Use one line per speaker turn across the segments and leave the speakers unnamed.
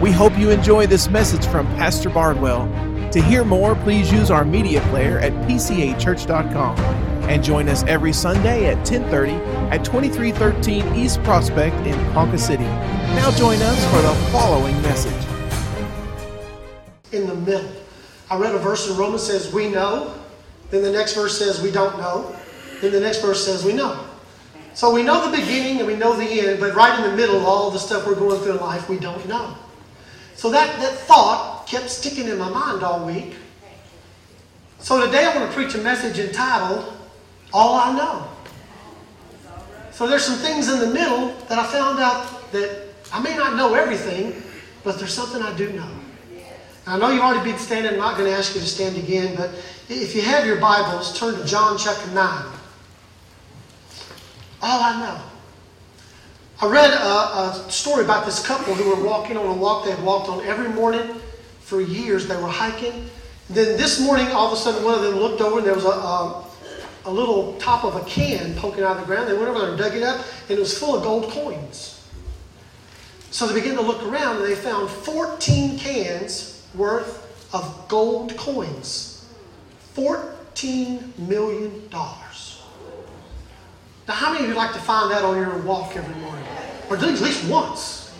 We hope you enjoy this message from Pastor Bardwell. To hear more, please use our media player at pcachurch.com and join us every Sunday at 10:30 at 2313 East Prospect in Ponca City. Now join us for the following message.
In the middle. I read a verse in Romans says we know, then the next verse says we don't know, then the next verse says we know. So we know the beginning and we know the end, but right in the middle of all the stuff we're going through in life, we don't know. So that, that thought kept sticking in my mind all week. So today I want to preach a message entitled, All I Know. So there's some things in the middle that I found out that I may not know everything, but there's something I do know. I know you've already been standing, I'm not going to ask you to stand again, but if you have your Bibles, turn to John chapter 9. All I know. I read a, a, story about this couple who were walking on a walk they had walked on every morning for years. They were hiking. And Then this morning, all of a sudden, one of them looked over and there was a, a, a little top of a can poking out of the ground. They went over there and dug it up, and it was full of gold coins. So they began to look around and they found 14 cans worth of gold coins. $14 million. Now, how many of you like to find that on your walk every morning? Or at least once?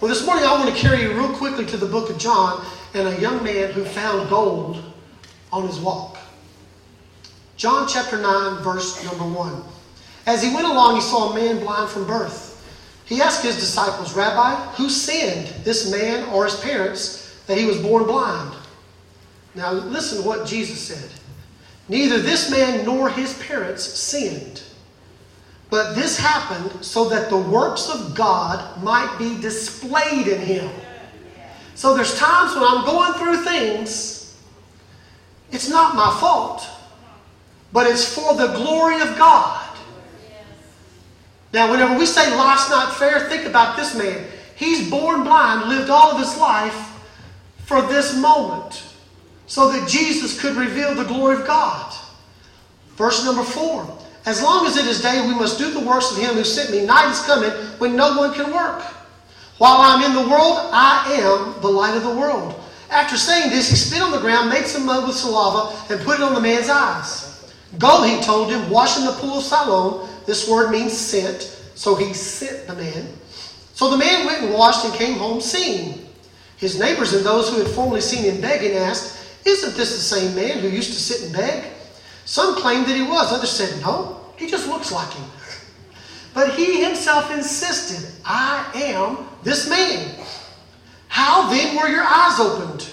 Well, this morning I want to carry you real quickly to the book of John and a young man who found gold on his walk. John chapter 9, verse number 1. As he went along, he saw a man blind from birth. He asked his disciples, Rabbi, who sinned, this man or his parents, that he was born blind? Now, listen to what Jesus said. Neither this man nor his parents sinned. But this happened so that the works of God might be displayed in him. So there's times when I'm going through things, it's not my fault, but it's for the glory of God. Now, whenever we say life's not fair, think about this man. He's born blind, lived all of his life for this moment, so that Jesus could reveal the glory of God. Verse number four. As long as it is day, we must do the works of him who sent me. Night is coming when no one can work. While I'm in the world, I am the light of the world. After saying this, he spit on the ground, made some mud with saliva, and put it on the man's eyes. Go, he told him, wash in the pool of Siloam. This word means sent. So he sent the man. So the man went and washed and came home seeing. His neighbors and those who had formerly seen him begging asked, Isn't this the same man who used to sit and beg? Some claimed that he was, others said, No, he just looks like him. But he himself insisted, I am this man. How then were your eyes opened?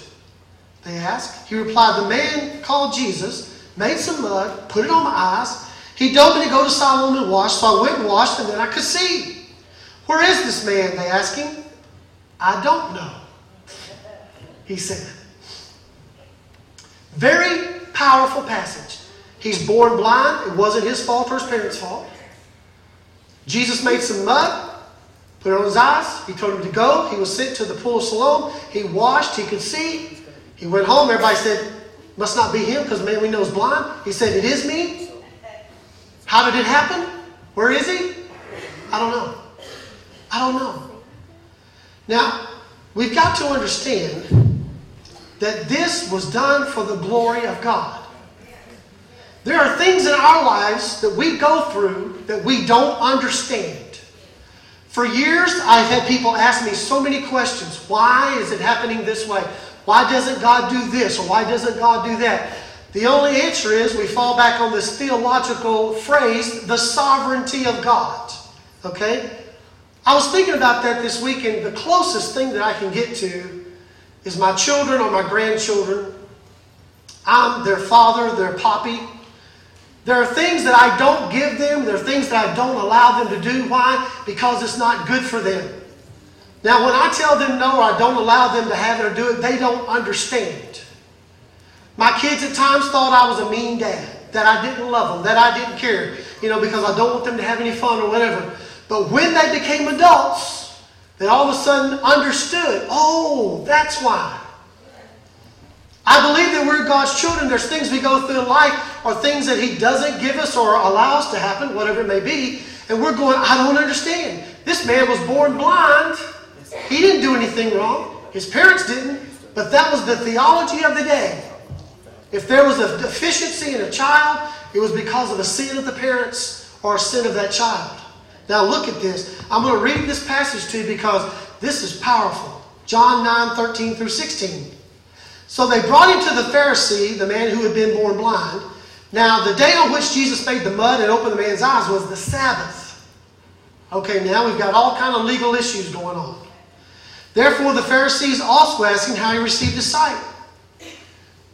They asked. He replied, The man called Jesus made some mud, put it on my eyes. He told me to go to Siloam and wash, so I went and washed, and then I could see. Where is this man? They asked him. I don't know, he said. Very powerful passage. He's born blind. It wasn't his fault or his parents' fault. Jesus made some mud, put it on his eyes. He told him to go. He was sent to the pool of Siloam. He washed. He could see. He went home. Everybody said, must not be him because man we know is blind. He said, it is me. How did it happen? Where is he? I don't know. I don't know. Now, we've got to understand that this was done for the glory of God. There are things in our lives that we go through that we don't understand. For years, I've had people ask me so many questions. Why is it happening this way? Why doesn't God do this? Or why doesn't God do that? The only answer is we fall back on this theological phrase, the sovereignty of God. Okay? I was thinking about that this week, and the closest thing that I can get to is my children or my grandchildren. I'm their father, their poppy. There are things that I don't give them. There are things that I don't allow them to do. Why? Because it's not good for them. Now, when I tell them no or I don't allow them to have it or do it, they don't understand. My kids at times thought I was a mean dad, that I didn't love them, that I didn't care, you know, because I don't want them to have any fun or whatever. But when they became adults, they all of a sudden understood, oh, that's why. I believe that we're God's children. There's things we go through in life or things that He doesn't give us or allow us to happen, whatever it may be. And we're going, I don't understand. This man was born blind He didn't do anything wrong. His parents didn't. But that was the theology of the day. If there was a deficiency in a child, it was because of a sin of the parents or a sin of that child. Now look at this. I'm going to read this passage to you because this is powerful. John 9, 13 through 16. So they brought him to the Pharisee, the man who had been born blind. Now, the day on which Jesus made the mud and opened the man's eyes was the Sabbath. Okay, now we've got all kind of legal issues going on. Therefore, the Pharisees also asked him how he received his sight.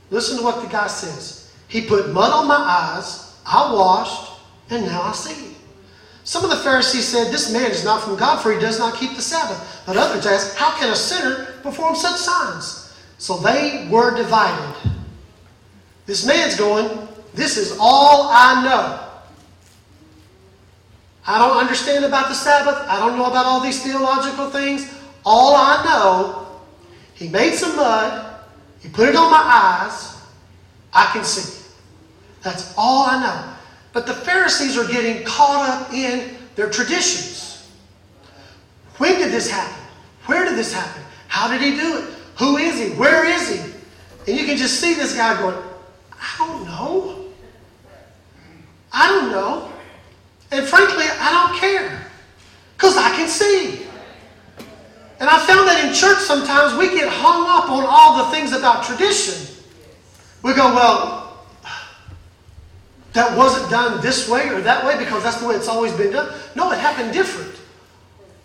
Listen to what the guy says. He put mud on my eyes, I washed, and now I see. Some of the Pharisees said, This man is not from God, for he does not keep the Sabbath. But others asked, How can a sinner perform such signs? So they were divided. This man's going, This is all I know. I don't understand about the Sabbath. I don't know about all these theological things. All I know, he made some mud, he put it on my eyes, I can see. That's all I know. But the Pharisees are getting caught up in their traditions. When did this happen? Where did this happen? How did he do it? Who is he? Where is he? And you can just see this guy going, I don't know. I don't know. And frankly, I don't care. Because I can see. And I found that in church sometimes we get hung up on all the things about tradition. We go, well, that wasn't done this way or that way because that's the way it's always been done. No, it happened different.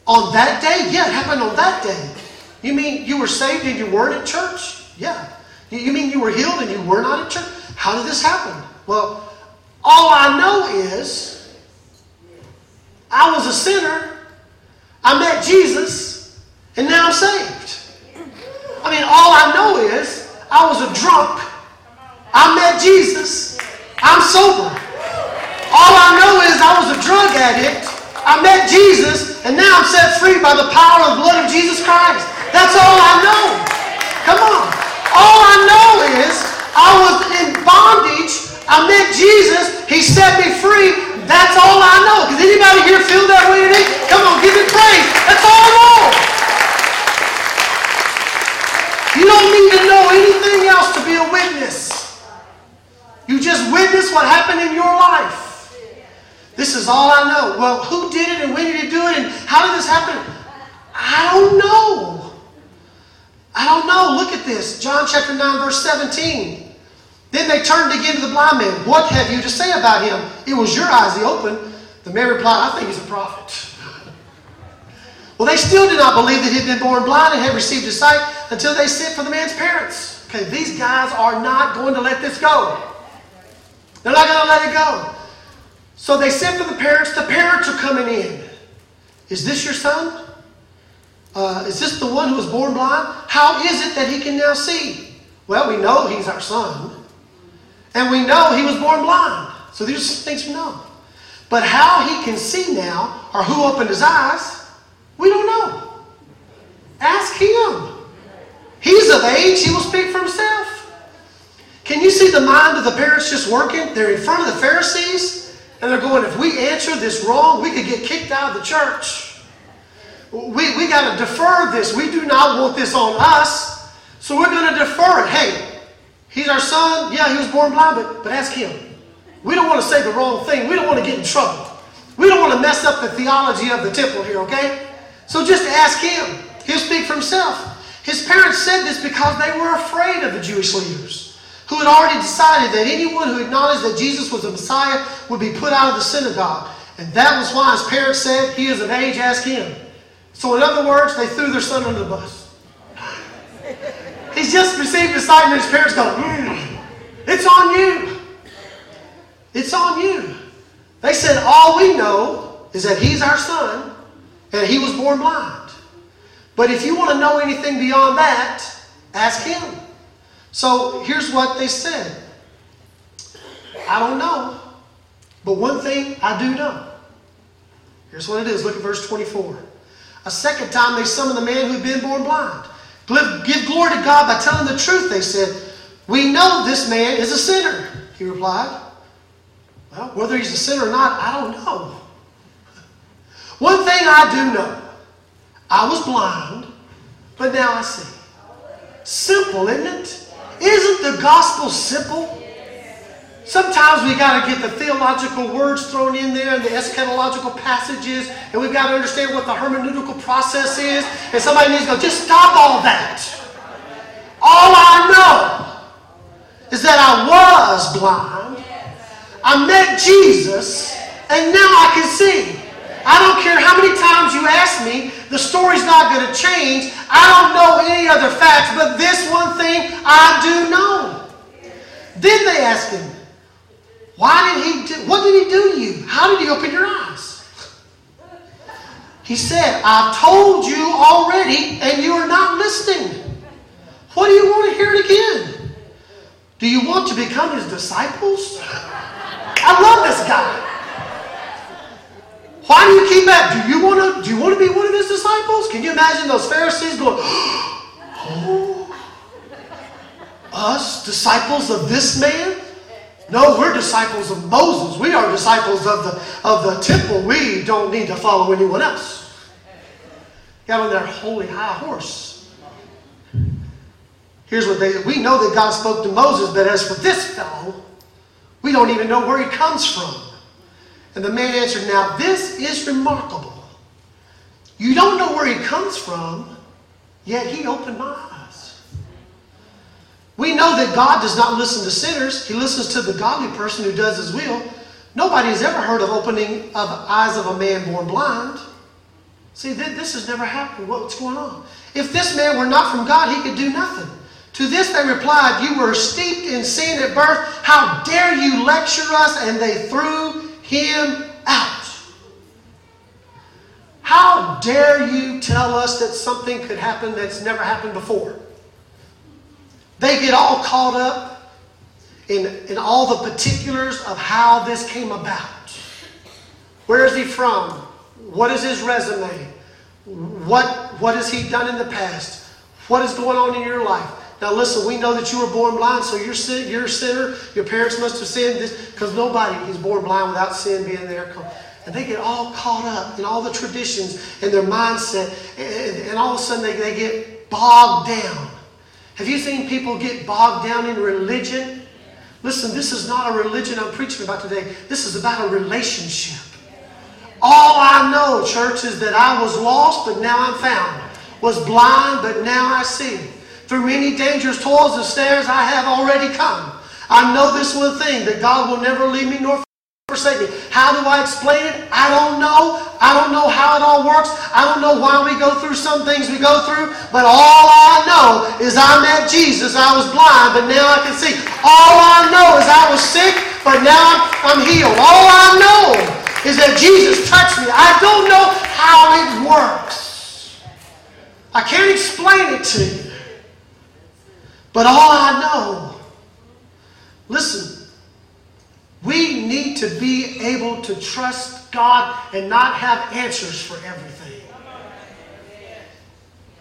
On that day? Yeah, it happened on that day. You mean you were saved and you weren't at church? Yeah. You mean you were healed and you were not at church? How did this happen? Well, all I know is I was a sinner. I met Jesus, and now I'm saved. I mean, all I know is I was a drunk. I met Jesus. I'm sober. All I know is I was a drug addict. I met Jesus, and now I'm set free by the power of the blood of Jesus Christ. That's all I know. Come on. All I know is I was in bondage. I met Jesus. He set me free. That's all I know. Does anybody here feel that way today? Come on, give it praise. That's all I know. You don't need to know anything else to be a witness. You just witness what happened in your life. This is all I know. Well, who did it and when did he do it and how did this happen? I don't know. I don't know. Look at this. John chapter 9, verse 17. Then they turned again to the blind man. What have you to say about him? It was your eyes he opened. The man replied, I think he's a prophet. well, they still did not believe that he had been born blind and had received his sight until they sent for the man's parents. Okay, these guys are not going to let this go. They're not going to let it go. So they sent for the parents. The parents are coming in. Is this your son? Uh, is this the one who was born blind? How is it that he can now see? Well, we know he's our son. And we know he was born blind. So these are some things we know. But how he can see now, or who opened his eyes, we don't know. Ask him. He's of age, he will speak for himself. Can you see the mind of the parents just working? They're in front of the Pharisees, and they're going, if we answer this wrong, we could get kicked out of the church. We, we got to defer this. We do not want this on us, so we're going to defer it. Hey, he's our son. Yeah, he was born blind, but, but ask him. We don't want to say the wrong thing. We don't want to get in trouble. We don't want to mess up the theology of the temple here, okay? So just ask him. He'll speak for himself. His parents said this because they were afraid of the Jewish leaders who had already decided that anyone who acknowledged that Jesus was the Messiah would be put out of the synagogue. And that was why his parents said, He is of age, ask him. So, in other words, they threw their son under the bus. He's just received the sight, and his parents go, mm, It's on you. It's on you. They said, All we know is that he's our son, and he was born blind. But if you want to know anything beyond that, ask him. So here's what they said I don't know, but one thing I do know. Here's what it is. Look at verse 24. A second time they summoned the man who'd been born blind. Give glory to God by telling the truth, they said. We know this man is a sinner, he replied. Well, whether he's a sinner or not, I don't know. One thing I do know I was blind, but now I see. Simple, isn't it? Isn't the gospel simple? Sometimes we got to get the theological words thrown in there and the eschatological passages, and we've got to understand what the hermeneutical process is. And somebody needs to go, just stop all that. All I know is that I was blind. I met Jesus, and now I can see. I don't care how many times you ask me, the story's not going to change. I don't know any other facts, but this one thing I do know. Then they ask him, why did he do, what did he do to you? How did he open your eyes? He said, I've told you already, and you are not listening. What do you want to hear it again? Do you want to become his disciples? I love this guy. Why do you keep at? Do you want to? Do you want to be one of his disciples? Can you imagine those Pharisees going, "Oh, us disciples of this man"? No, we're disciples of Moses. We are disciples of the of the temple. We don't need to follow anyone else. Got on their holy high horse. Here's what they we know that God spoke to Moses, but as for this fellow, we don't even know where he comes from. And the man answered, Now this is remarkable. You don't know where he comes from, yet he opened my eyes. We know that God does not listen to sinners, he listens to the godly person who does his will. Nobody has ever heard of opening of eyes of a man born blind. See, this has never happened. What's going on? If this man were not from God, he could do nothing. To this they replied, You were steeped in sin at birth. How dare you lecture us? And they threw him out. How dare you tell us that something could happen that's never happened before? They get all caught up in, in all the particulars of how this came about. Where is he from? What is his resume? What, what has he done in the past? What is going on in your life? Now listen, we know that you were born blind, so you're, sin, you're a sinner. Your parents must have sinned this because nobody is born blind without sin being there. And they get all caught up in all the traditions and their mindset, and, and all of a sudden they, they get bogged down. Have you seen people get bogged down in religion? Listen, this is not a religion I'm preaching about today. This is about a relationship. All I know, church, is that I was lost, but now I'm found. Was blind, but now I see. Through many dangerous toils and snares I have already come. I know this one thing, that God will never leave me nor forsake. How do I explain it? I don't know. I don't know how it all works. I don't know why we go through some things we go through. But all I know is I met Jesus. I was blind, but now I can see. All I know is I was sick, but now I'm healed. All I know is that Jesus touched me. I don't know how it works. I can't explain it to you. But all I know, listen, we need to be able to trust God and not have answers for everything.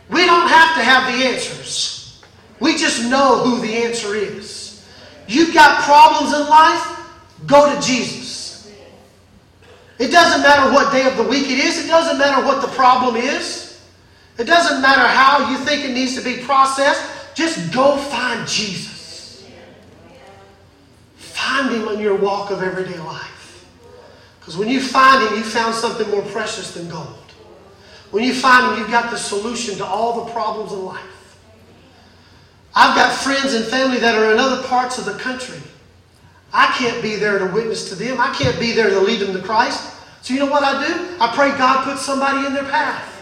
We don't have to have the answers. We just know who the answer is. You've got problems in life, go to Jesus. It doesn't matter what day of the week it is, it doesn't matter what the problem is. It doesn't matter how you think it needs to be processed. Just go find Jesus. Find him in your walk of everyday life. Because when you find him, you found something more precious than gold. When you find him, you've got the solution to all the problems in life. I've got friends and family that are in other parts of the country. I can't be there to witness to them. I can't be there to lead them to Christ. So you know what I do? I pray God put somebody in their path.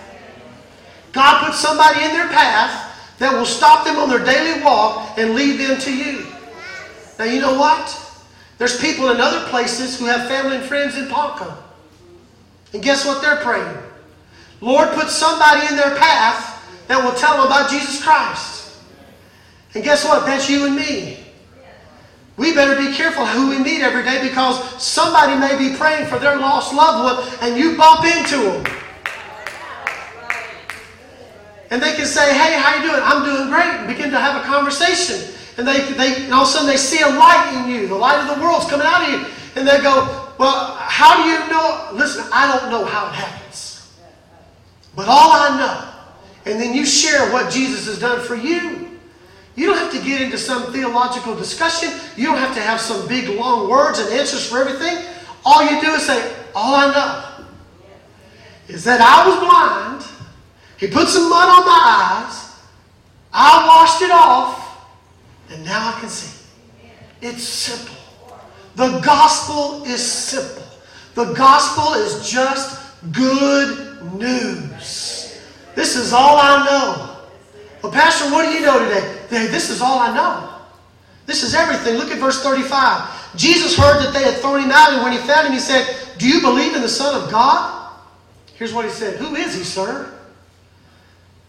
God put somebody in their path that will stop them on their daily walk and lead them to you. Now, you know what? There's people in other places who have family and friends in Ponca. And guess what they're praying? Lord, put somebody in their path that will tell them about Jesus Christ. And guess what? That's you and me. We better be careful who we meet every day because somebody may be praying for their lost loved one and you bump into them. And they can say, hey, how you doing? I'm doing great. And begin to have a conversation. And they, they and all of a sudden they see a light in you. The light of the world's coming out of you. And they go, well, how do you know? Listen, I don't know how it happens. But all I know, and then you share what Jesus has done for you. You don't have to get into some theological discussion. You don't have to have some big long words and answers for everything. All you do is say, All I know is that I was blind. He put some mud on my eyes. I washed it off. And now I can see. It's simple. The gospel is simple. The gospel is just good news. This is all I know. Well, Pastor, what do you know today? This is all I know. This is everything. Look at verse 35. Jesus heard that they had thrown him out, and when he found him, he said, Do you believe in the Son of God? Here's what he said Who is he, sir?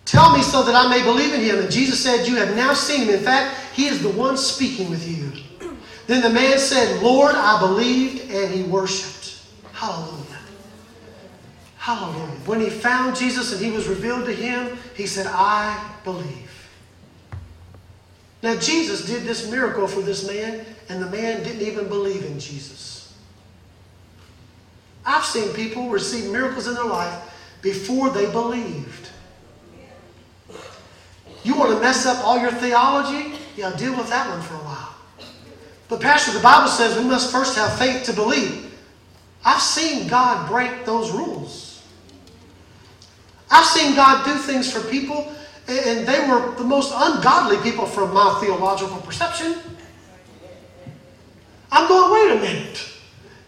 Tell me so that I may believe in him. And Jesus said, You have now seen him. In fact, he is the one speaking with you. Then the man said, Lord, I believed, and he worshiped. Hallelujah. Hallelujah. When he found Jesus and he was revealed to him, he said, I believe. Now, Jesus did this miracle for this man, and the man didn't even believe in Jesus. I've seen people receive miracles in their life before they believed. You want to mess up all your theology? Yeah, deal with that one for a while. But, Pastor, the Bible says we must first have faith to believe. I've seen God break those rules. I've seen God do things for people, and they were the most ungodly people from my theological perception. I'm going, wait a minute.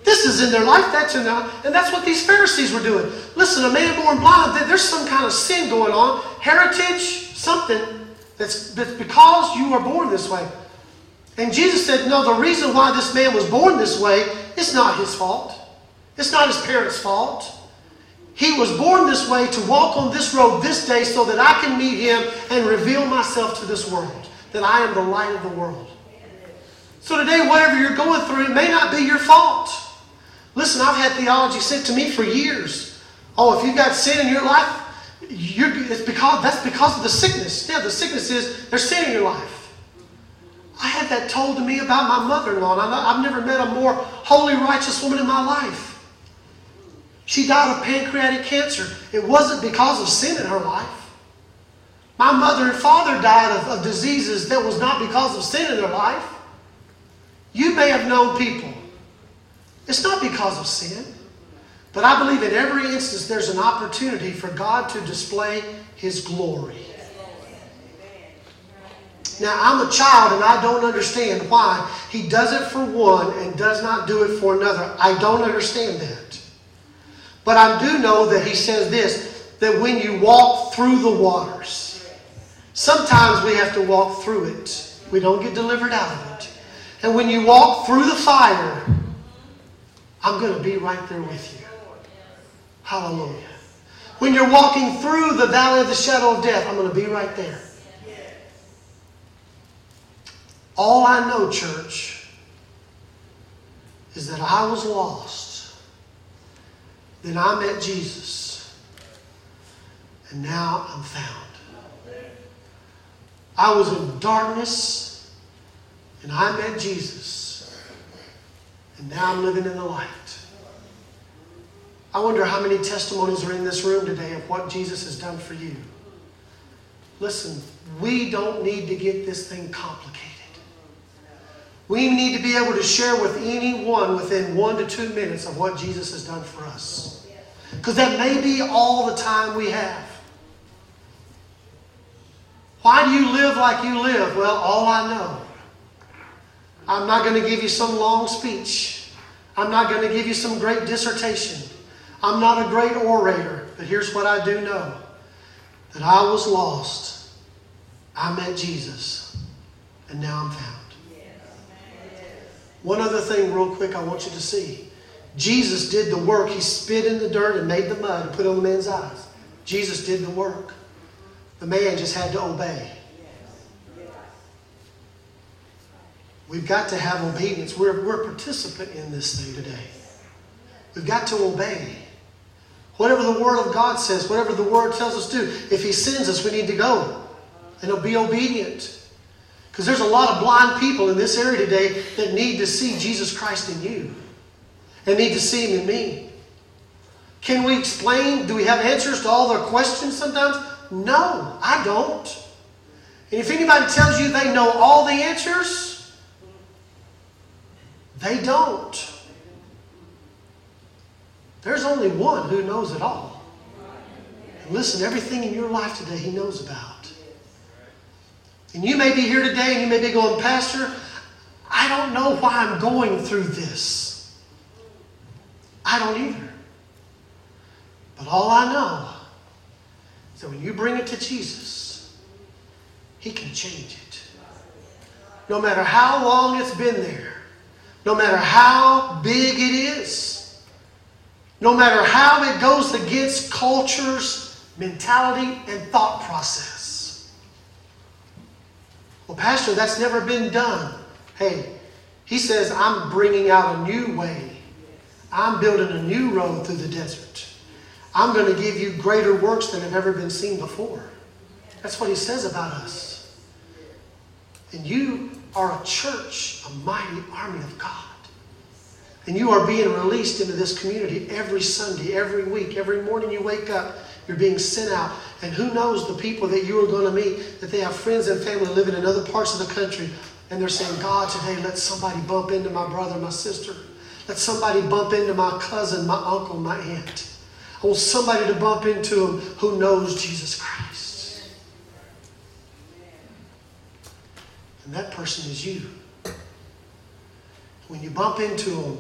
This is in their life, that's in their And that's what these Pharisees were doing. Listen, a man born blind, there's some kind of sin going on, heritage, something that's, because you are born this way. And Jesus said, No, the reason why this man was born this way is not his fault. It's not his parents' fault. He was born this way to walk on this road this day so that I can meet him and reveal myself to this world, that I am the light of the world. So today, whatever you're going through, it may not be your fault. Listen, I've had theology said to me for years. Oh, if you've got sin in your life, it's because that's because of the sickness. Yeah, the sickness is there's sin in your life. I had that told to me about my mother-in-law. I've never met a more holy, righteous woman in my life. She died of pancreatic cancer. It wasn't because of sin in her life. My mother and father died of, of diseases that was not because of sin in their life. You may have known people. It's not because of sin. But I believe in every instance there's an opportunity for God to display His glory. Now, I'm a child and I don't understand why He does it for one and does not do it for another. I don't understand that. But I do know that He says this that when you walk through the waters, sometimes we have to walk through it. We don't get delivered out of it. And when you walk through the fire, I'm going to be right there with you. Hallelujah. When you're walking through the valley of the shadow of death, I'm going to be right there. All I know, church, is that I was lost. Then I met Jesus. And now I'm found. I was in darkness, and I met Jesus. And now I'm living in the light. I wonder how many testimonies are in this room today of what Jesus has done for you. Listen, we don't need to get this thing complicated. We need to be able to share with anyone within one to two minutes of what Jesus has done for us. Because that may be all the time we have. Why do you live like you live? Well, all I know. I'm not going to give you some long speech. I'm not going to give you some great dissertation. I'm not a great orator, but here's what I do know that I was lost. I met Jesus, and now I'm found. One other thing, real quick, I want you to see. Jesus did the work. He spit in the dirt and made the mud and put on the man's eyes. Jesus did the work. The man just had to obey. We've got to have obedience. We're, we're a participant in this thing today. We've got to obey. Whatever the Word of God says, whatever the Word tells us to do, if He sends us, we need to go and be obedient. Because there's a lot of blind people in this area today that need to see Jesus Christ in you and need to see Him in me. Can we explain? Do we have answers to all their questions sometimes? No, I don't. And if anybody tells you they know all the answers, they don't. There's only one who knows it all. And listen, everything in your life today, He knows about. And you may be here today and you may be going, Pastor, I don't know why I'm going through this. I don't either. But all I know is that when you bring it to Jesus, He can change it. No matter how long it's been there, no matter how big it is, no matter how it goes against culture's mentality and thought process. Well, Pastor, that's never been done. Hey, he says, I'm bringing out a new way. I'm building a new road through the desert. I'm going to give you greater works than have ever been seen before. That's what he says about us. And you are a church, a mighty army of God. And you are being released into this community every Sunday, every week, every morning you wake up, you're being sent out. And who knows the people that you are going to meet, that they have friends and family living in other parts of the country and they're saying, God, today let somebody bump into my brother, my sister. Let somebody bump into my cousin, my uncle, my aunt. I want somebody to bump into him who knows Jesus Christ. And that person is you. When you bump into him,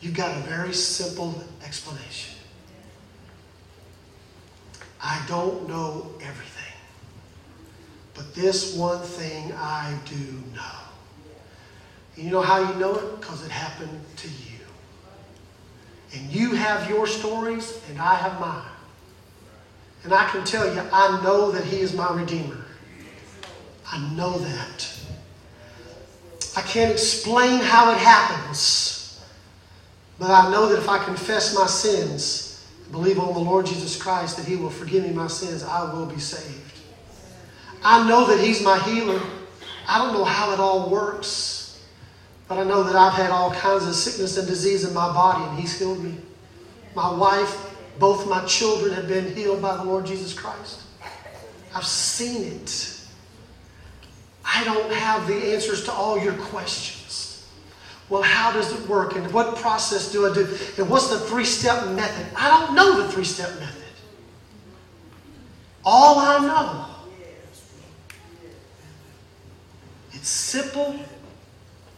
you've got a very simple explanation. I don't know everything. But this one thing I do know. And you know how you know it? Because it happened to you. And you have your stories, and I have mine. And I can tell you, I know that He is my Redeemer. I know that. I can't explain how it happens, but I know that if I confess my sins, believe on the Lord Jesus Christ, that He will forgive me my sins, I will be saved. I know that He's my healer. I don't know how it all works, but I know that I've had all kinds of sickness and disease in my body, and He's healed me. My wife, both my children have been healed by the Lord Jesus Christ. I've seen it. I don't have the answers to all your questions. Well, how does it work? And what process do I do? And what's the three step method? I don't know the three step method. All I know It's simple,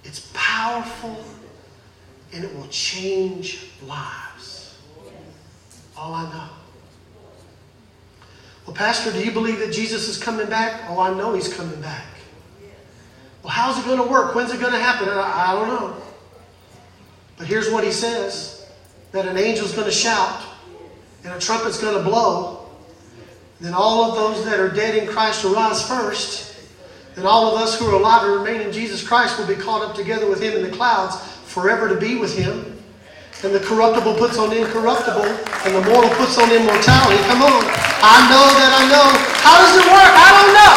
it's powerful, and it will change lives. All I know. Well, Pastor, do you believe that Jesus is coming back? Oh, I know he's coming back. Well, how's it going to work? When's it going to happen? I, I don't know. But here's what he says that an angel's going to shout, and a trumpet's going to blow. Then all of those that are dead in Christ will rise first. And all of us who are alive and remain in Jesus Christ will be caught up together with Him in the clouds forever to be with Him. And the corruptible puts on incorruptible, and the mortal puts on immortality. Come on. I know that I know. How does it work? I don't know.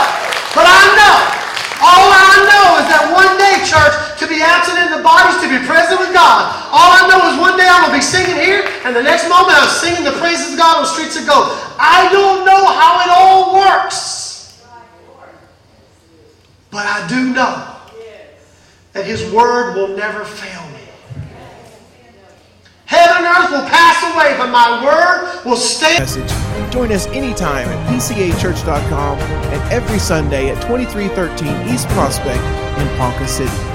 But I know. All I know is that one day, church, to be absent in the bodies, to be present with God. All I know is one day I'm going to be singing here, and the next moment I'm singing the praises of God on the streets of gold. I don't know how it all works. But I do know that His word will never fail me. Heaven and earth will pass away, but my word will stay.
Message. Join us anytime at pcachurch.com and every Sunday at 2313 East Prospect in Ponca City.